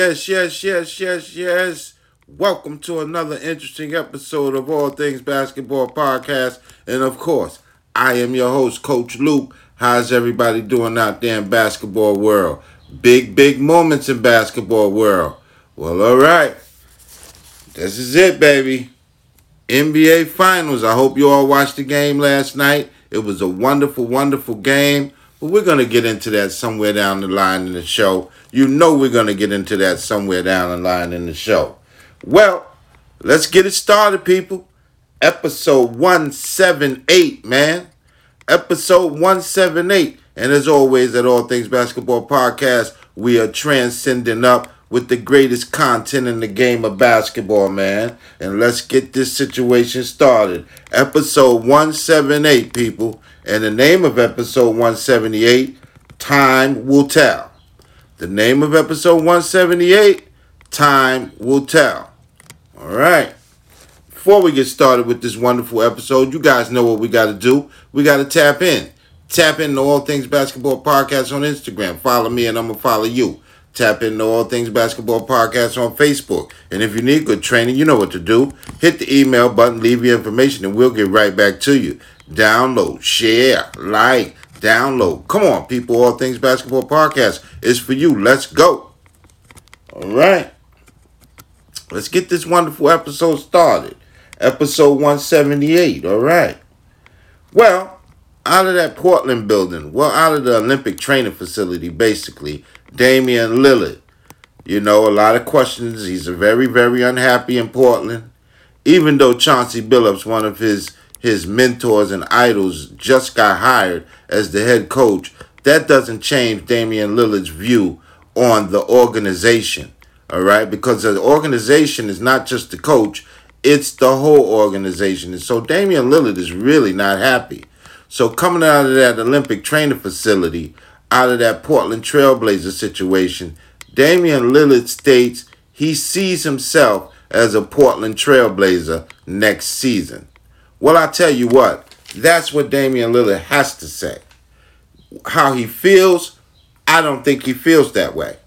Yes, yes, yes, yes, yes. Welcome to another interesting episode of All Things Basketball Podcast. And of course, I am your host, Coach Luke. How's everybody doing out there in basketball world? Big, big moments in basketball world. Well, all right. This is it, baby. NBA Finals. I hope you all watched the game last night. It was a wonderful, wonderful game. But we're going to get into that somewhere down the line in the show. You know we're going to get into that somewhere down the line in the show. Well, let's get it started, people. Episode 178, man. Episode 178. And as always, at All Things Basketball Podcast, we are transcending up with the greatest content in the game of basketball, man. And let's get this situation started. Episode 178, people. And the name of episode 178, Time Will Tell. The name of episode 178, Time Will Tell. All right. Before we get started with this wonderful episode, you guys know what we got to do. We got to tap in. Tap into All Things Basketball Podcast on Instagram. Follow me and I'm going to follow you. Tap into All Things Basketball Podcast on Facebook. And if you need good training, you know what to do. Hit the email button, leave your information, and we'll get right back to you. Download, share, like, download. Come on, people. All Things Basketball Podcast is for you. Let's go. All right. Let's get this wonderful episode started. Episode 178. All right. Well, out of that Portland building, well, out of the Olympic training facility, basically, Damian Lillard. You know, a lot of questions. He's very, very unhappy in Portland. Even though Chauncey Billups, one of his his mentors and idols, just got hired as the head coach, that doesn't change Damian Lillard's view on the organization. All right, because the organization is not just the coach, it's the whole organization. And so Damian Lillard is really not happy. So coming out of that Olympic training facility, out of that Portland Trailblazer situation, Damian Lillard states he sees himself as a Portland Trailblazer next season. Well, I tell you what, that's what Damian Lillard has to say. How he feels, I don't think he feels that way.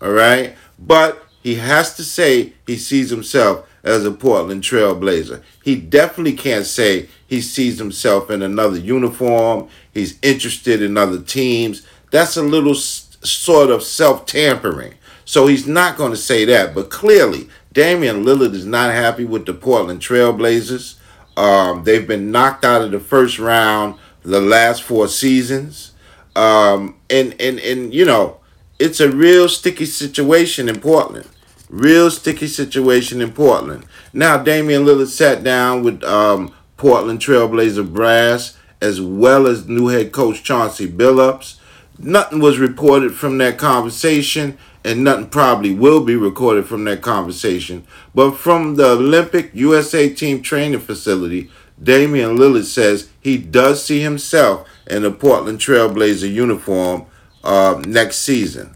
All right? But he has to say he sees himself as a Portland Trailblazer. He definitely can't say he sees himself in another uniform. He's interested in other teams. That's a little s- sort of self tampering. So he's not going to say that. But clearly, Damian Lillard is not happy with the Portland Trailblazers. Um, they've been knocked out of the first round the last four seasons. Um, and, and, and, you know, it's a real sticky situation in Portland. Real sticky situation in Portland. Now, Damian Lillard sat down with um, Portland Trailblazer brass as well as new head coach Chauncey Billups. Nothing was reported from that conversation, and nothing probably will be recorded from that conversation. But from the Olympic USA team training facility, Damian Lillard says he does see himself in a Portland Trailblazer uniform uh, next season.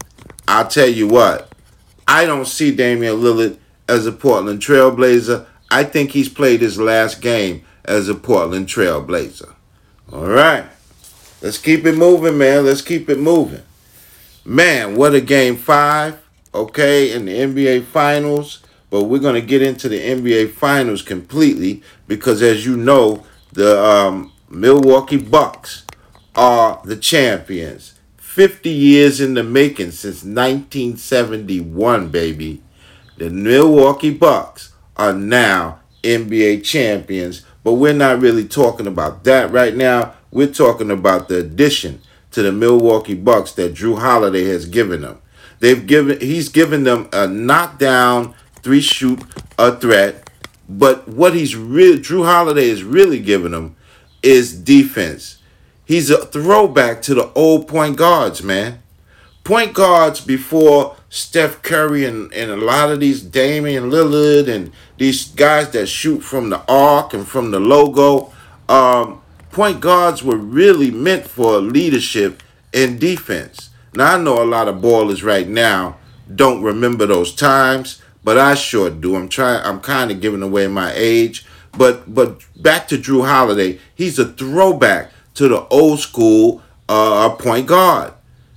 I'll tell you what, I don't see Damian Lillard as a Portland Trailblazer. I think he's played his last game as a Portland Trailblazer. All right. Let's keep it moving, man. Let's keep it moving. Man, what a game five, okay, in the NBA Finals. But we're going to get into the NBA Finals completely because, as you know, the um, Milwaukee Bucks are the champions. 50 years in the making since 1971, baby. The Milwaukee Bucks are now NBA champions, but we're not really talking about that right now. We're talking about the addition to the Milwaukee Bucks that Jrue Holiday has given them. They've given he's given them a knockdown, three shoot, a threat. But what he's really Jrue Holiday is really giving them is defense. He's a throwback to the old point guards, man. Point guards before Steph Curry and, and a lot of these Damian Lillard and these guys that shoot from the arc and from the logo. Um, point guards were really meant for leadership and defense. Now I know a lot of ballers right now don't remember those times, but I sure do. I'm trying. I'm kind of giving away my age, but but back to Jrue Holiday. He's a throwback to the old school uh, point guard.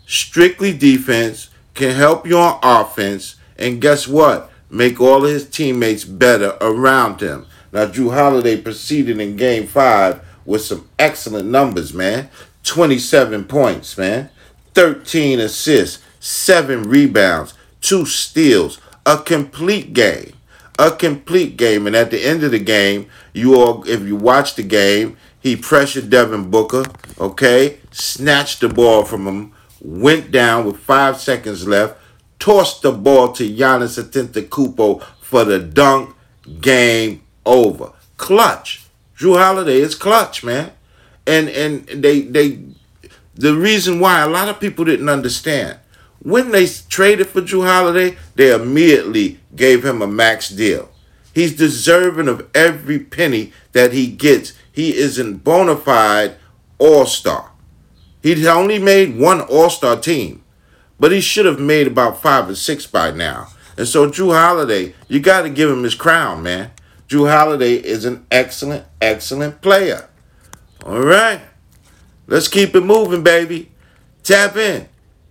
Strictly defense can help you on offense, and guess what? Make all of his teammates better around him. Now, Jrue Holiday proceeded in game five with some excellent numbers, man. 27 points, man. 13 assists, 7 rebounds, 2 steals, a complete game. A complete game. And at the end of the game, you all, if you watch the game, he pressured Devin Booker, okay? Snatched the ball from him, went down with five seconds left, tossed the ball to Giannis Antetokounmpo for the dunk. Game over. Clutch. Jrue Holiday is clutch, man. And and they they the reason why a lot of people didn't understand when they traded for Jrue Holiday, they immediately gave him a max deal. He's deserving of every penny that he gets. He is a bona fide all star. He'd only made one all star team, but he should have made about five or six by now. And so, Jrue Holiday, you got to give him his crown, man. Jrue Holiday is an excellent, excellent player. All right. Let's keep it moving, baby. Tap in.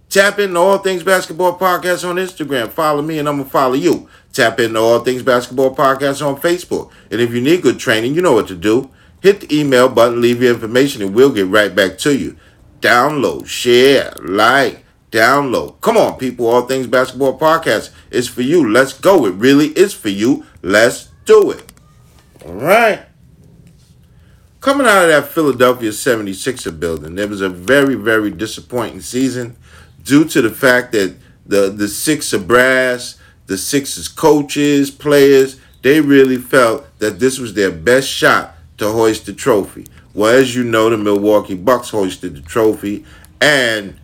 Tap into All Things Basketball Podcast on Instagram. Follow me and I'm going to follow you. Tap into All Things Basketball Podcast on Facebook. And if you need good training, you know what to do. Hit the email button, leave your information, and we'll get right back to you. Download, share, like, download. Come on, people. All Things Basketball Podcast is for you. Let's go. It really is for you. Let's do it. All right. Coming out of that Philadelphia 76er building, it was a very, very disappointing season due to the fact that the the Sixer brass, the Sixers coaches, players, they really felt that this was their best shot to hoist the trophy. Well, as you know, the Milwaukee Bucks hoisted the trophy, and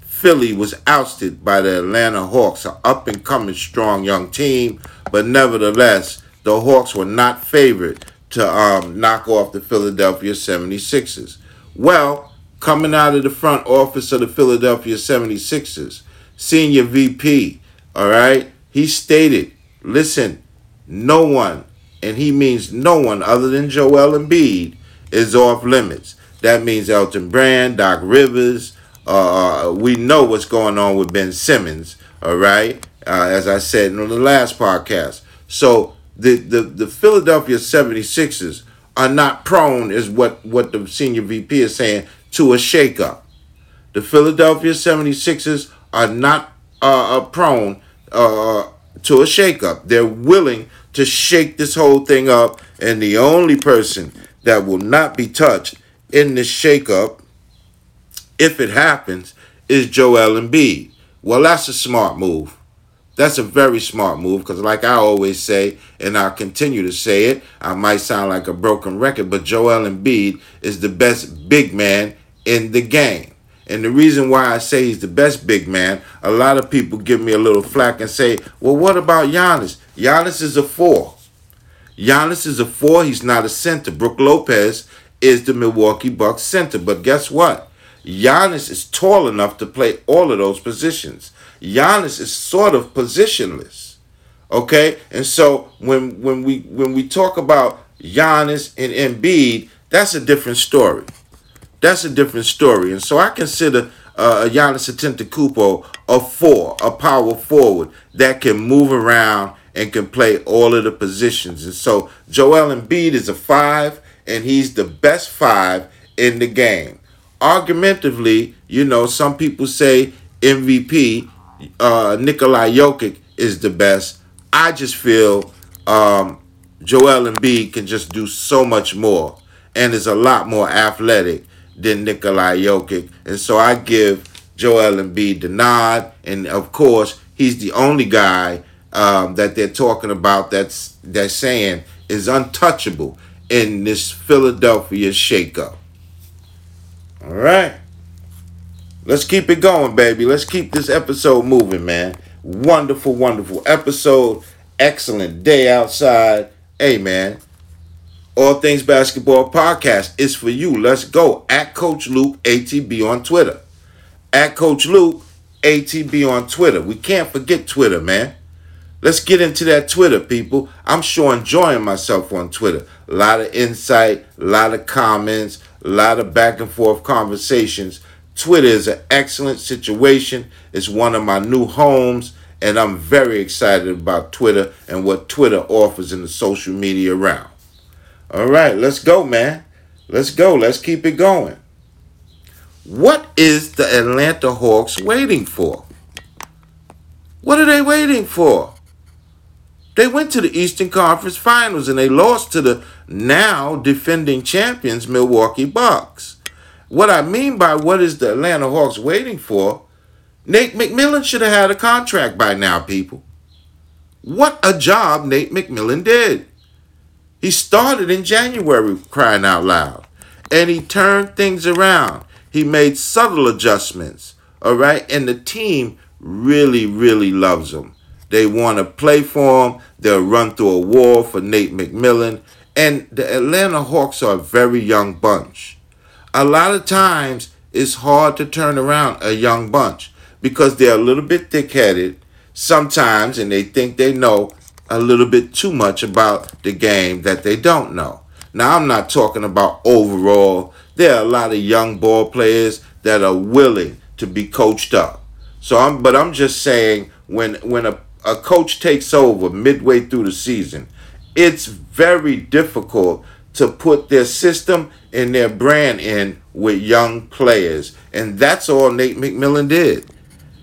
Philly was ousted by the Atlanta Hawks, an up and coming strong young team. But nevertheless, the Hawks were not favored to um, knock off the Philadelphia 76ers. Well, coming out of the front office of the Philadelphia 76ers, senior VP, all right, he stated, listen, no one, and he means no one other than Joel Embiid, is off limits. That means Elton Brand, Doc Rivers. Uh, we know what's going on with Ben Simmons, all right, uh, as I said in the last podcast. So the, the, the Philadelphia 76ers are not prone, is what, what the senior VP is saying, to a shakeup. The Philadelphia 76ers are not uh, uh, prone uh, to a shakeup. They're willing to shake this whole thing up, and the only person that will not be touched in this shakeup, if it happens, is Joel Embiid. Well, that's a smart move. That's a very smart move because, like I always say, and I'll continue to say it, I might sound like a broken record, but Joel Embiid is the best big man in the game. And the reason why I say he's the best big man, a lot of people give me a little flack and say, well, what about Giannis? Giannis is a four. Giannis is a four. He's not a center. Brook Lopez is the Milwaukee Bucks center. But guess what? Giannis is tall enough to play all of those positions. Giannis is sort of positionless. Okay? And so when when we when we talk about Giannis and Embiid, that's a different story. That's a different story. And so I consider uh, Giannis Antetokounmpo a four, a power forward that can move around and can play all of the positions. And so Joel Embiid is a five, and he's the best five in the game. Argumentatively, you know, some people say MVP uh, Nikolai Jokic is the best. I just feel um, Joel Embiid can just do so much more and is a lot more athletic than Nikolai Jokic. And so I give Joel Embiid the nod. And of course, he's the only guy um, that they're talking about that's that's saying is untouchable in this Philadelphia shakeup. All right. Let's keep it going, baby. Let's keep this episode moving, man. Wonderful, wonderful episode. Excellent day outside. Hey, man. All Things Basketball Podcast is for you. Let's go. At Coach Luke ATB on Twitter. At Coach Luke ATB on Twitter. We can't forget Twitter, man. Let's get into that Twitter, people. I'm sure enjoying myself on Twitter. A lot of insight, a lot of comments, a lot of back and forth conversations Twitter is an excellent situation. It's one of my new homes, and I'm very excited about Twitter and what Twitter offers in the social media realm. All right, let's go, man. Let's go. Let's keep it going. What is the Atlanta Hawks waiting for? What are they waiting for? They went to the Eastern Conference Finals and they lost to the now defending champions Milwaukee Bucks. What I mean by what is the Atlanta Hawks waiting for? Nate McMillan should have had a contract by now, people. What a job Nate McMillan did. He started in January crying out loud and he turned things around. He made subtle adjustments, all right? And the team really, really loves him. They want to play for him. They'll run through a wall for Nate McMillan. And the Atlanta Hawks are a very young bunch. A lot of times, it's hard to turn around a young bunch because they're a little bit thick headed sometimes and they think they know a little bit too much about the game that they don't know. Now, I'm not talking about overall. There are a lot of young ball players that are willing to be coached up. So I'm, but I'm just saying when when a, a coach takes over midway through the season, it's very difficult to put their system and their brand in with young players, and that's all Nate McMillan did.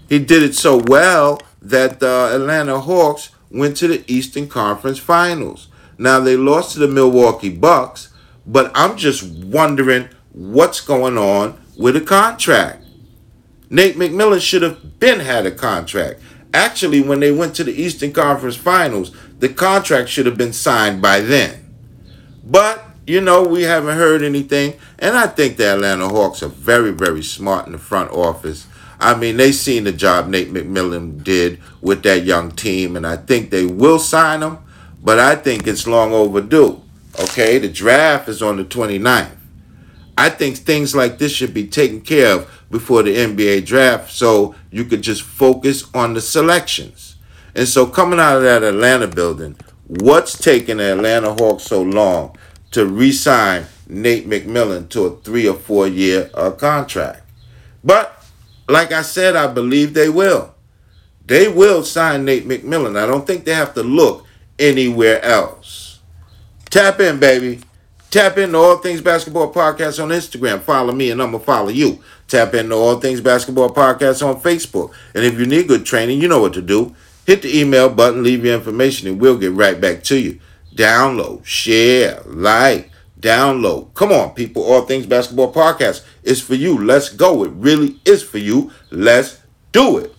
He did it so well that the Atlanta Hawks went to the Eastern Conference Finals. Now they lost to the Milwaukee Bucks, but I'm just wondering what's going on with a contract. Nate McMillan should have been had a contract. Actually, when they went to the Eastern Conference Finals, the contract should have been signed by then. But, you know, we haven't heard anything. And I think the Atlanta Hawks are very, very smart in the front office. I mean, they seen the job Nate McMillan did with that young team, and I think they will sign him but I think it's long overdue. Okay, the draft is on the 29th. I think things like this should be taken care of before the NBA draft so you could just focus on the selections. And so, coming out of that Atlanta building, what's taking the Atlanta Hawks so long to re sign Nate McMillan to a three or four year uh, contract? But, like I said, I believe they will. They will sign Nate McMillan. I don't think they have to look anywhere else. Tap in, baby. Tap into All Things Basketball Podcast on Instagram. Follow me and I'm going to follow you. Tap into All Things Basketball Podcast on Facebook. And if you need good training, you know what to do. Hit the email button, leave your information, and we'll get right back to you. Download, share, like, download. Come on, people. All Things Basketball Podcast is for you. Let's go. It really is for you. Let's do it.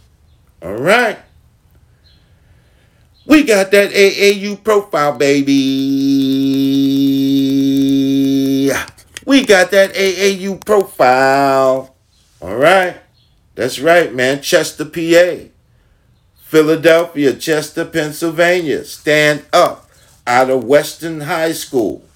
All right. We got that AAU profile, baby. We got that AAU profile. All right. That's right, man. Chester, PA. Philadelphia, Chester, Pennsylvania. Stand up out of Western High School.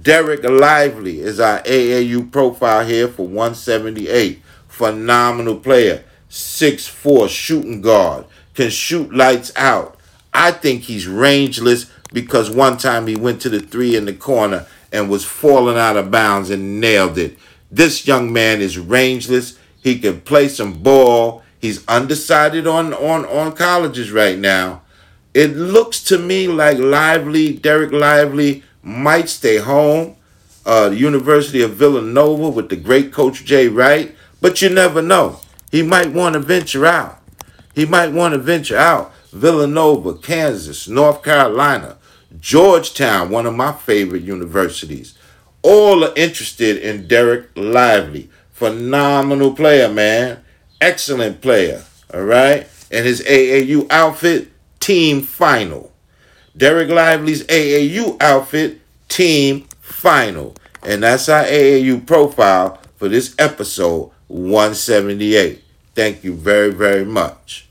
Dereck Lively is our AAU profile here for 178. Phenomenal player. 6'4 shooting guard. Can shoot lights out I think he's rangeless because one time he went to the three in the corner and was falling out of bounds and nailed it. This young man is rangeless. He can play some ball. He's undecided on, on, on colleges right now. It looks to me like Lively, Dereck Lively, might stay home. Uh, the University of Villanova with the great coach Jay Wright, but you never know. He might want to venture out. He might want to venture out. Villanova, Kansas, North Carolina, Georgetown, one of my favorite universities. All are interested in Dereck Lively. Phenomenal player, man. Excellent player. All right. And his AAU outfit, team final. Dereck Lively's AAU outfit, team final. And that's our AAU profile for this episode 178. Thank you very, very much.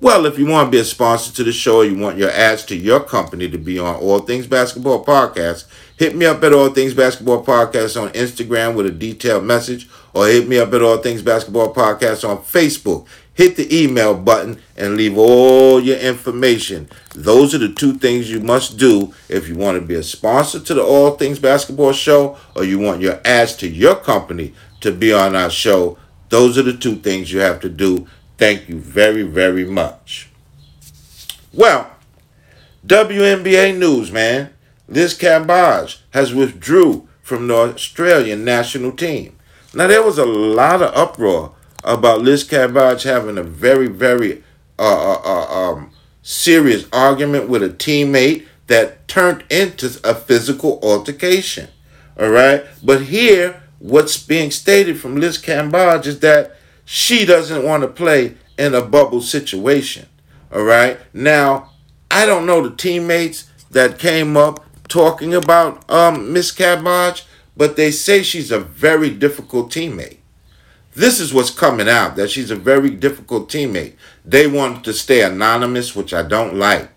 Well, if you want to be a sponsor to the show, you want your ads to your company to be on All Things Basketball Podcast, hit me up at All Things Basketball Podcast on Instagram with a detailed message, or hit me up at All Things Basketball Podcast on Facebook. Hit the email button and leave all your information. Those are the two things you must do if you want to be a sponsor to the All Things Basketball Show, or you want your ads to your company to be on our show. Those are the two things you have to do Thank you very, very much. Well, WNBA news, man. Liz Cambage has withdrew from the Australian national team. Now there was a lot of uproar about Liz Cambage having a very, very uh, uh, uh, um, serious argument with a teammate that turned into a physical altercation. All right, but here, what's being stated from Liz Cambage is that she doesn't want to play in a bubble situation. All right, now I don't know the teammates that came up talking about um, Miss Cambage, but they say she's a very difficult teammate. This is what's coming out that she's a very difficult teammate. They want to stay anonymous, which I don't like.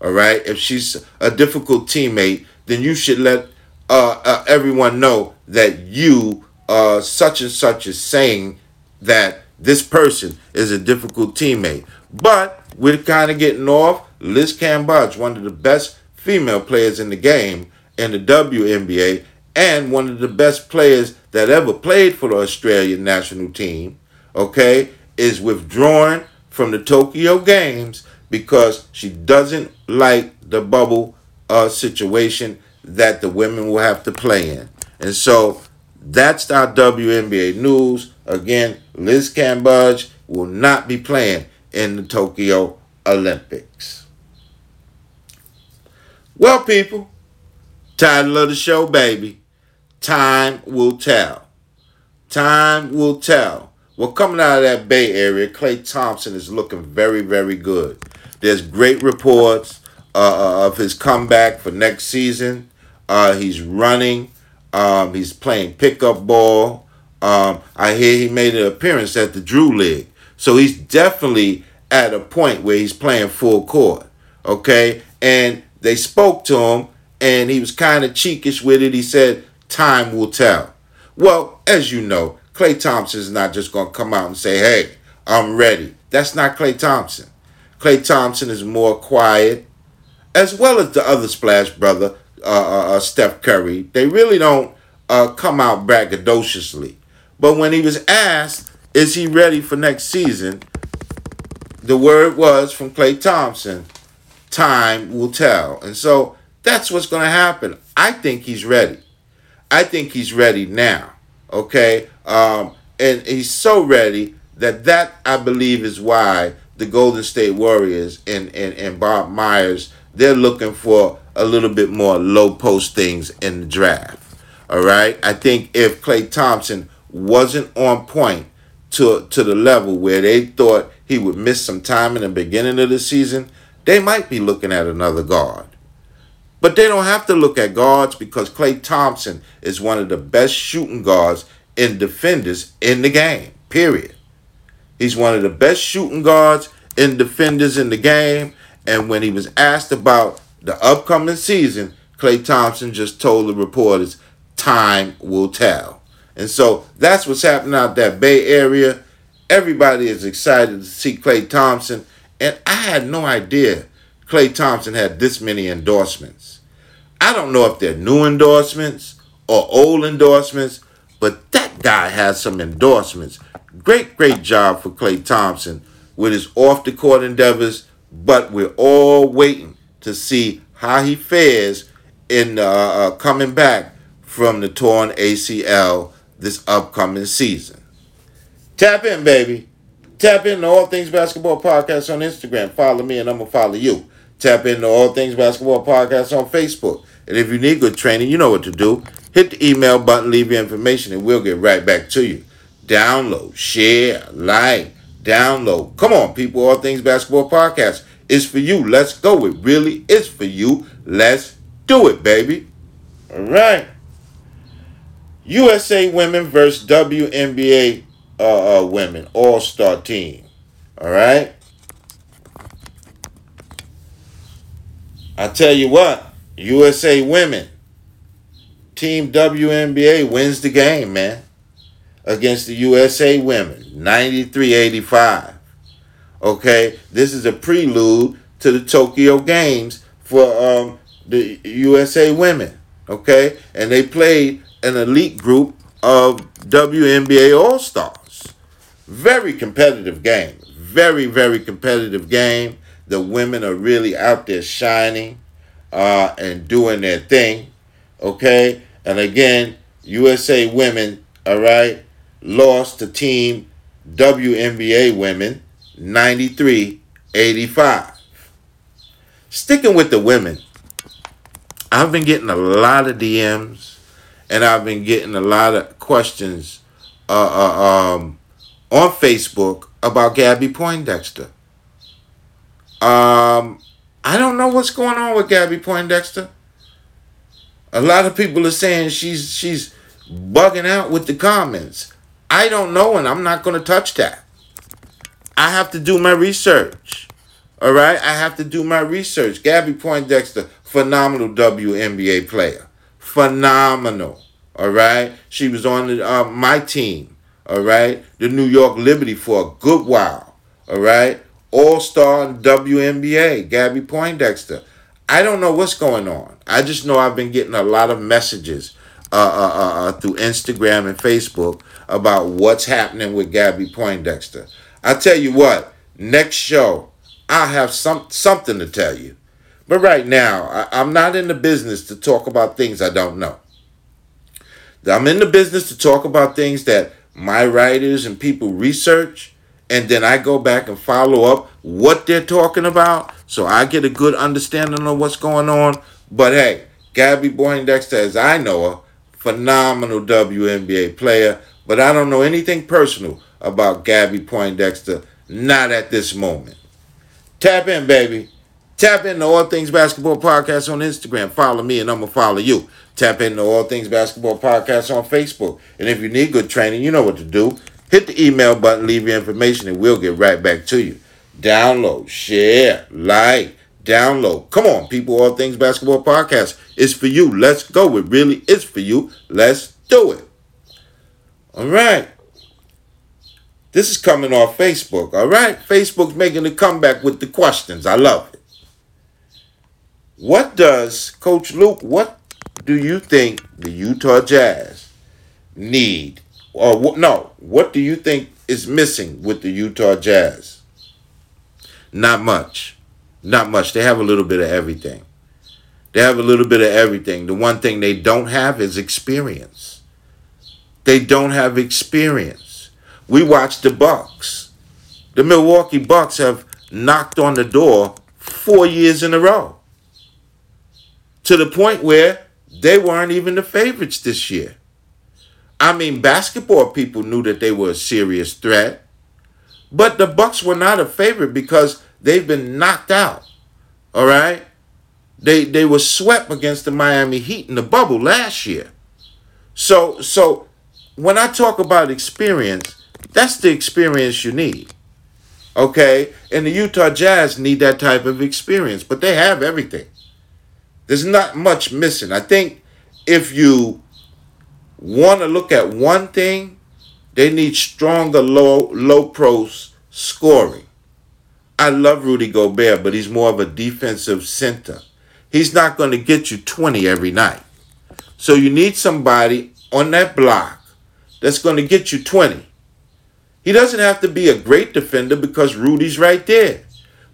All right. If she's a difficult teammate, then you should let uh, uh, everyone know that you, uh, such and such, is saying that this person is a difficult teammate. But we're kind of getting off. Liz Cambage, one of the best female players in the game in the WNBA, and one of the best players that ever played for the Australian national team, okay, is withdrawing from the Tokyo Games because she doesn't like the bubble uh, situation that the women will have to play in. And so that's our WNBA news. Again, Liz Cambage will not be playing in the Tokyo Olympics. Well, people, title of the show, baby. Time will tell. Time will tell. Well, coming out of that Bay Area, Klay Thompson is looking very, very good. There's great reports uh, of his comeback for next season. Uh, he's running. Um, he's playing pickup ball. Um, I hear he made an appearance at the Drew League. So he's definitely at a point where he's playing full court. Okay? And they spoke to him, and he was kind of cheekish with it. He said, Time will tell. Well, as you know, Klay Thompson is not just going to come out and say, hey, I'm ready. That's not Klay Thompson. Klay Thompson is more quiet, as well as the other Splash brother, uh, uh, uh, Steph Curry. They really don't uh, come out braggadociously. But when he was asked, is he ready for next season? The word was from Klay Thompson, time will tell. And so that's what's going to happen. I think he's ready. I think he's ready now. Okay, um, and he's so ready that that I believe is why the Golden State Warriors and and, and Bob Myers they're looking for a little bit more low post things in the draft. All right, I think if Klay Thompson wasn't on point to to the level where they thought he would miss some time in the beginning of the season, they might be looking at another guard. But they don't have to look at guards because Klay Thompson is one of the best shooting guards and defenders in the game, period. He's one of the best shooting guards and defenders in the game. And when he was asked about the upcoming season, Klay Thompson just told the reporters, time will tell. And so that's what's happening out that Bay Area. Everybody is excited to see Klay Thompson. And I had no idea Klay Thompson had this many endorsements. I don't know if they're new endorsements or old endorsements, but that guy has some endorsements. Great, great job for Klay Thompson with his off the court endeavors, but we're all waiting to see how he fares in uh, uh, coming back from the torn ACL this upcoming season. Tap in, baby. Tap in to All Things Basketball Podcast on Instagram. Follow me and I'm going to follow you. Tap into All Things Basketball Podcast on Facebook. And if you need good training, you know what to do. Hit the email button, leave your information, and we'll get right back to you. Download, share, like, download. Come on, people. All Things Basketball Podcast is for you. Let's go. It really is for you. Let's do it, baby. All right. USA Women versus WNBA uh, uh, Women All Star Team. All right. I tell you what. USA Women, Team WNBA wins the game, man, against the USA Women, 93 85. Okay, this is a prelude to the Tokyo Games for um, the USA Women. Okay, and they played an elite group of WNBA All Stars. Very competitive game. Very, very competitive game. The women are really out there shining uh, and doing their thing. Okay? And again, USA women, all right, lost to team WNBA women 93 85. Sticking with the women, I've been getting a lot of DMs and I've been getting a lot of questions uh, uh, um, on Facebook about Cappie Pondexter. Um, I don't know what's going on with Cappie Pondexter. A lot of people are saying she's she's bugging out with the comments. I don't know, and I'm not going to touch that. I have to do my research. All right, I have to do my research. Cappie Pondexter, phenomenal WNBA player, phenomenal. All right, she was on the, uh, my team. All right, the New York Liberty for a good while. All right, All Star WNBA, Cappie Pondexter. I don't know what's going on. I just know I've been getting a lot of messages uh, uh, uh, uh through Instagram and Facebook about what's happening with Cappie Pondexter. I tell you what, next show I have some something to tell you. But right now, I, I'm not in the business to talk about things I don't know. I'm in the business to talk about things that my writers and people research, and then I go back and follow up what they're talking about so I get a good understanding of what's going on. But hey, Cappie Pondexter, as I know her, phenomenal WNBA player, but I don't know anything personal about Cappie Pondexter, not at this moment. Tap in, baby. Tap into All Things Basketball Podcast on Instagram. Follow me and I'm going to follow you. Tap into All Things Basketball Podcast on Facebook. And if you need good training, you know what to do. Hit the email button, leave your information, and we'll get right back to you. Download, share, like, download. Come on, people. All Things Basketball Podcast is for you. Let's go. It really is for you. Let's do it. All right. This is coming off Facebook, all right? Facebook's making a comeback with the questions. I love it. What does, Coach Luke, what do you think the Utah Jazz need? Or no, what do you think is missing with the Utah Jazz? Not much. Not much. They have a little bit of everything. They have a little bit of everything. The one thing they don't have is experience. They don't have experience. We watched the Bucks. The Milwaukee Bucks have knocked on the door four years in a row. To the point where they weren't even the favorites this year. I mean, basketball people knew that they were a serious threat, but the Bucks were not a favorite because they've been knocked out. All right? They they were swept against the Miami Heat in the bubble last year. So so when I talk about experience, that's the experience you need. Okay? And the Utah Jazz need that type of experience, but they have everything. There's not much missing. I think if you want to look at one thing, they need stronger low low pros scoring. I love Rudy Gobert, but he's more of a defensive center. He's not going to get you 20 every night. So you need somebody on that block that's going to get you 20. He doesn't have to be a great defender because Rudy's right there.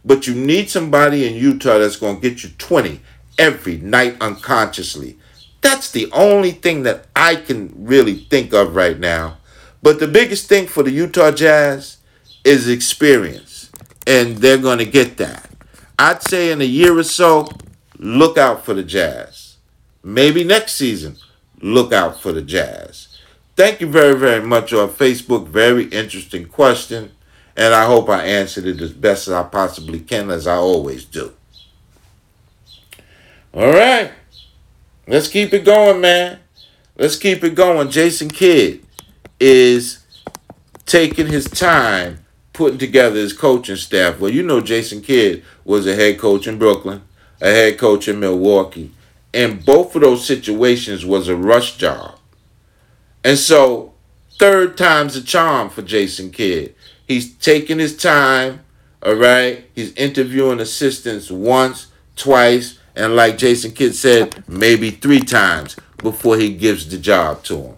But you need somebody in Utah that's going to get you 20 every night unconsciously. That's the only thing that I can really think of right now. But the biggest thing for the Utah Jazz is experience. And they're going to get that. I'd say in a year or so, look out for the Jazz. Maybe next season, look out for the Jazz. Thank you very, very much on Facebook. Very interesting question. And I hope I answered it as best as I possibly can, as I always do. All right. Let's keep it going, man. Let's keep it going. Jason Kidd is taking his time putting together his coaching staff. Well, you know, Jason Kidd was a head coach in Brooklyn, a head coach in Milwaukee. And both of those situations was a rush job. And so, third time's a charm for Jason Kidd. He's taking his time, all right? He's interviewing assistants once, twice, and like Jason Kidd said, maybe three times before he gives the job to him.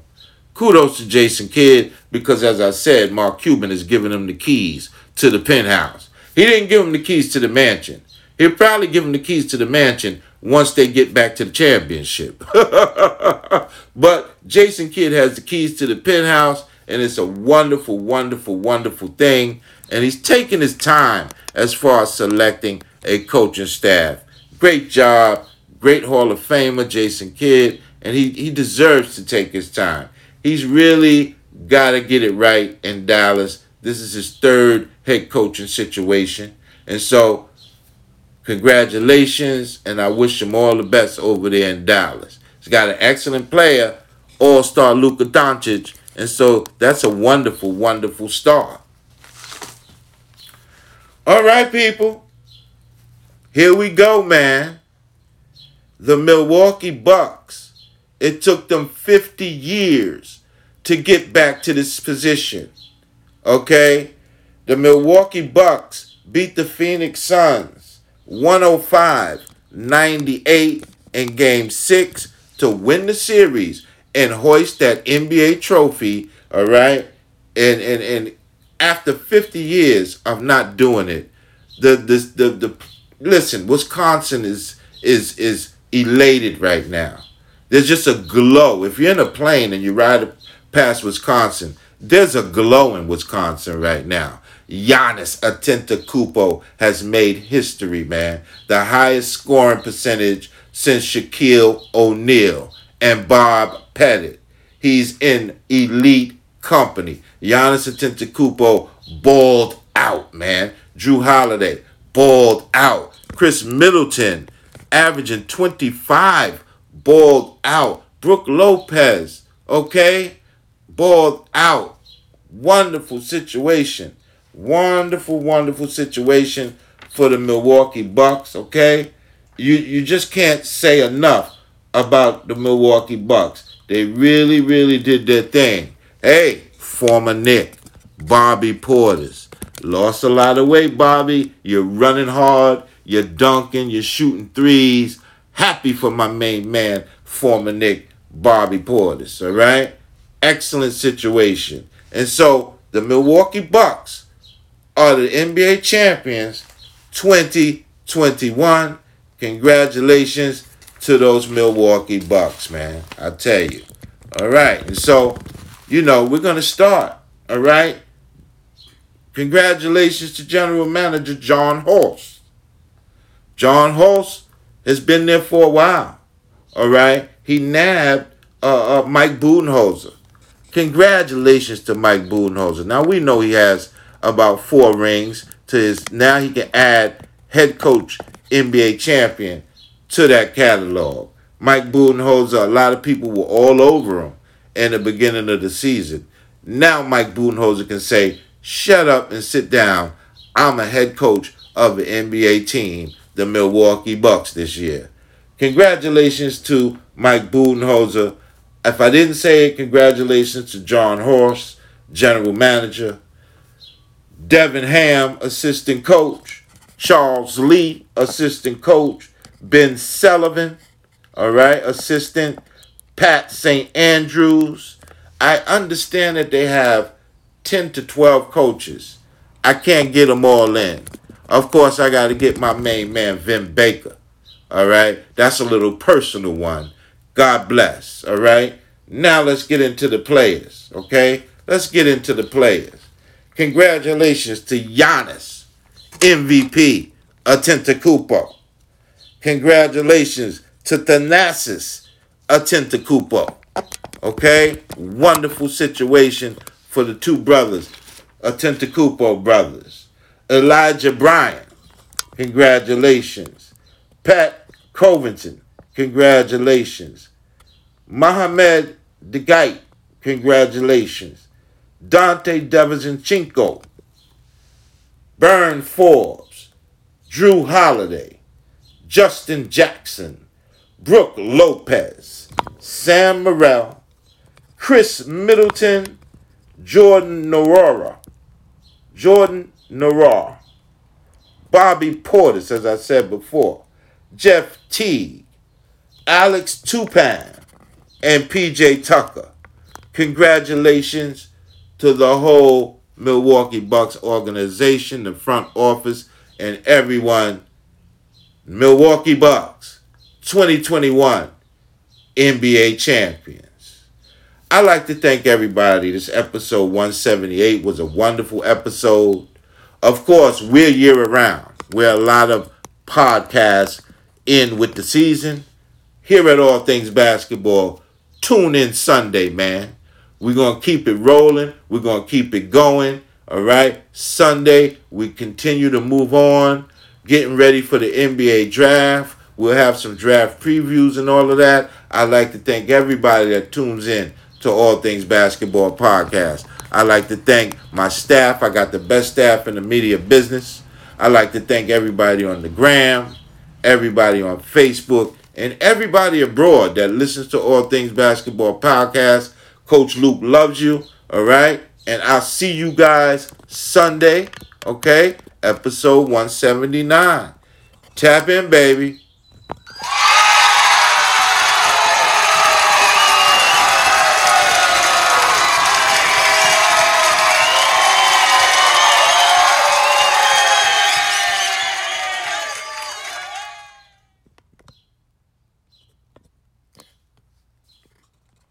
Kudos to Jason Kidd because, as I said, Mark Cuban is giving him the keys to the penthouse. He didn't give him the keys to the mansion. He'll probably give him the keys to the mansion once they get back to the championship. but Jason Kidd has the keys to the penthouse, and it's a wonderful, wonderful, wonderful thing. And he's taking his time as far as selecting a coaching staff. Great job. Great Hall of Famer, Jason Kidd. And he, he deserves to take his time. He's really got to get it right in Dallas. This is his third head coaching situation. And so Congratulations, and I wish him all the best over there in Dallas. He's got an excellent player, All Star Luka Doncic, and so that's a wonderful, wonderful start. All right, people. Here we go, man. The Milwaukee Bucks. It took them 50 years to get back to this position. Okay? The Milwaukee Bucks beat the Phoenix Suns 105 98 in game six to win the series and hoist that NBA trophy, all right? And and and after 50 years of not doing it, the the the, the listen, Wisconsin is is is elated right now. There's just a glow. If you're in a plane and you ride past Wisconsin, there's a glow in Wisconsin right now. Giannis Antetokounmpo has made history, man. The highest scoring percentage since Shaquille O'Neal and Bob Pettit. He's in elite company. Giannis Antetokounmpo balled out, man. Jrue Holiday balled out. Khris Middleton averaging 25 balled out. Brook Lopez, okay, balled out. Wonderful situation. Wonderful, wonderful situation for the Milwaukee Bucks, okay? You you just can't say enough about the Milwaukee Bucks. They really, really did their thing. Hey, former Knick, Bobby Portis. Lost a lot of weight, Bobby. You're running hard. You're dunking. You're shooting threes. Happy for my main man, former Knick Bobby Portis. All right? Excellent situation. And so the Milwaukee Bucks are the NBA champions 2021. Congratulations to those Milwaukee Bucks, man. I tell you. All right. And so, you know, we're going to start. All right. Congratulations to General Manager Jon Horst. Jon Horst has been there for a while. All right. He nabbed uh, uh, Mike Budenholzer. Congratulations to Mike Budenholzer. Now we know he has about four rings to his. Now he can add head coach, NBA champion to that catalog. Mike Budenholzer, a lot of people were all over him in the beginning of the season. Now Mike Budenholzer can say, shut up and sit down. I'm a head coach of the NBA team, the Milwaukee Bucks this year. Congratulations to Mike Budenholzer. If I didn't say it, congratulations to Jon Horst, general manager. Darvin Ham, assistant coach. Charles Lee, assistant coach. Ben Sullivan, all right, assistant. Pat St. Andrews. I understand that they have 10 to 12 coaches. I can't get them all in. Of course, I got to get my main man, Vin Baker. All right, that's a little personal one. God bless. All right, now let's get into the players. Okay, let's get into the players. Congratulations to Giannis, MVP, Antetokounmpo. Congratulations to Thanasis Antetokounmpo. Okay, wonderful situation for the two brothers, Antetokounmpo brothers. Elijah Bryant, congratulations. Pat Connaughton, congratulations. Mohamed Diakite, congratulations. Donte DiVincenzo, Bryn Forbes, Jrue Holiday, Justin Jackson, Brook Lopez, Sam Merrill, Khris Middleton, Jordan Nwora, Jordan Nwora, Bobby Portis, as I said before, Jeff Teague, Alex Toupane, and PJ Tucker. Congratulations to the whole Milwaukee Bucks organization, the front office, and everyone. Milwaukee Bucks 2021 NBA champions. I'd like to thank everybody. This episode 178 was a wonderful episode. Of course, we're year around. We're a lot of podcasts in with the season. Here at All Things Basketball, tune in Sunday, man. We're going to keep it rolling. We're going to keep it going. All right. Sunday, we continue to move on, getting ready for the NBA draft. We'll have some draft previews and all of that. I'd like to thank everybody that tunes in to All Things Basketball Podcast. I'd like to thank my staff. I got the best staff in the media business. I'd like to thank everybody on the gram, everybody on Facebook, and everybody abroad that listens to All Things Basketball Podcast. Coach Luke loves you. All right. And I'll see you guys Sunday. Okay. Episode 179. Tap in, baby.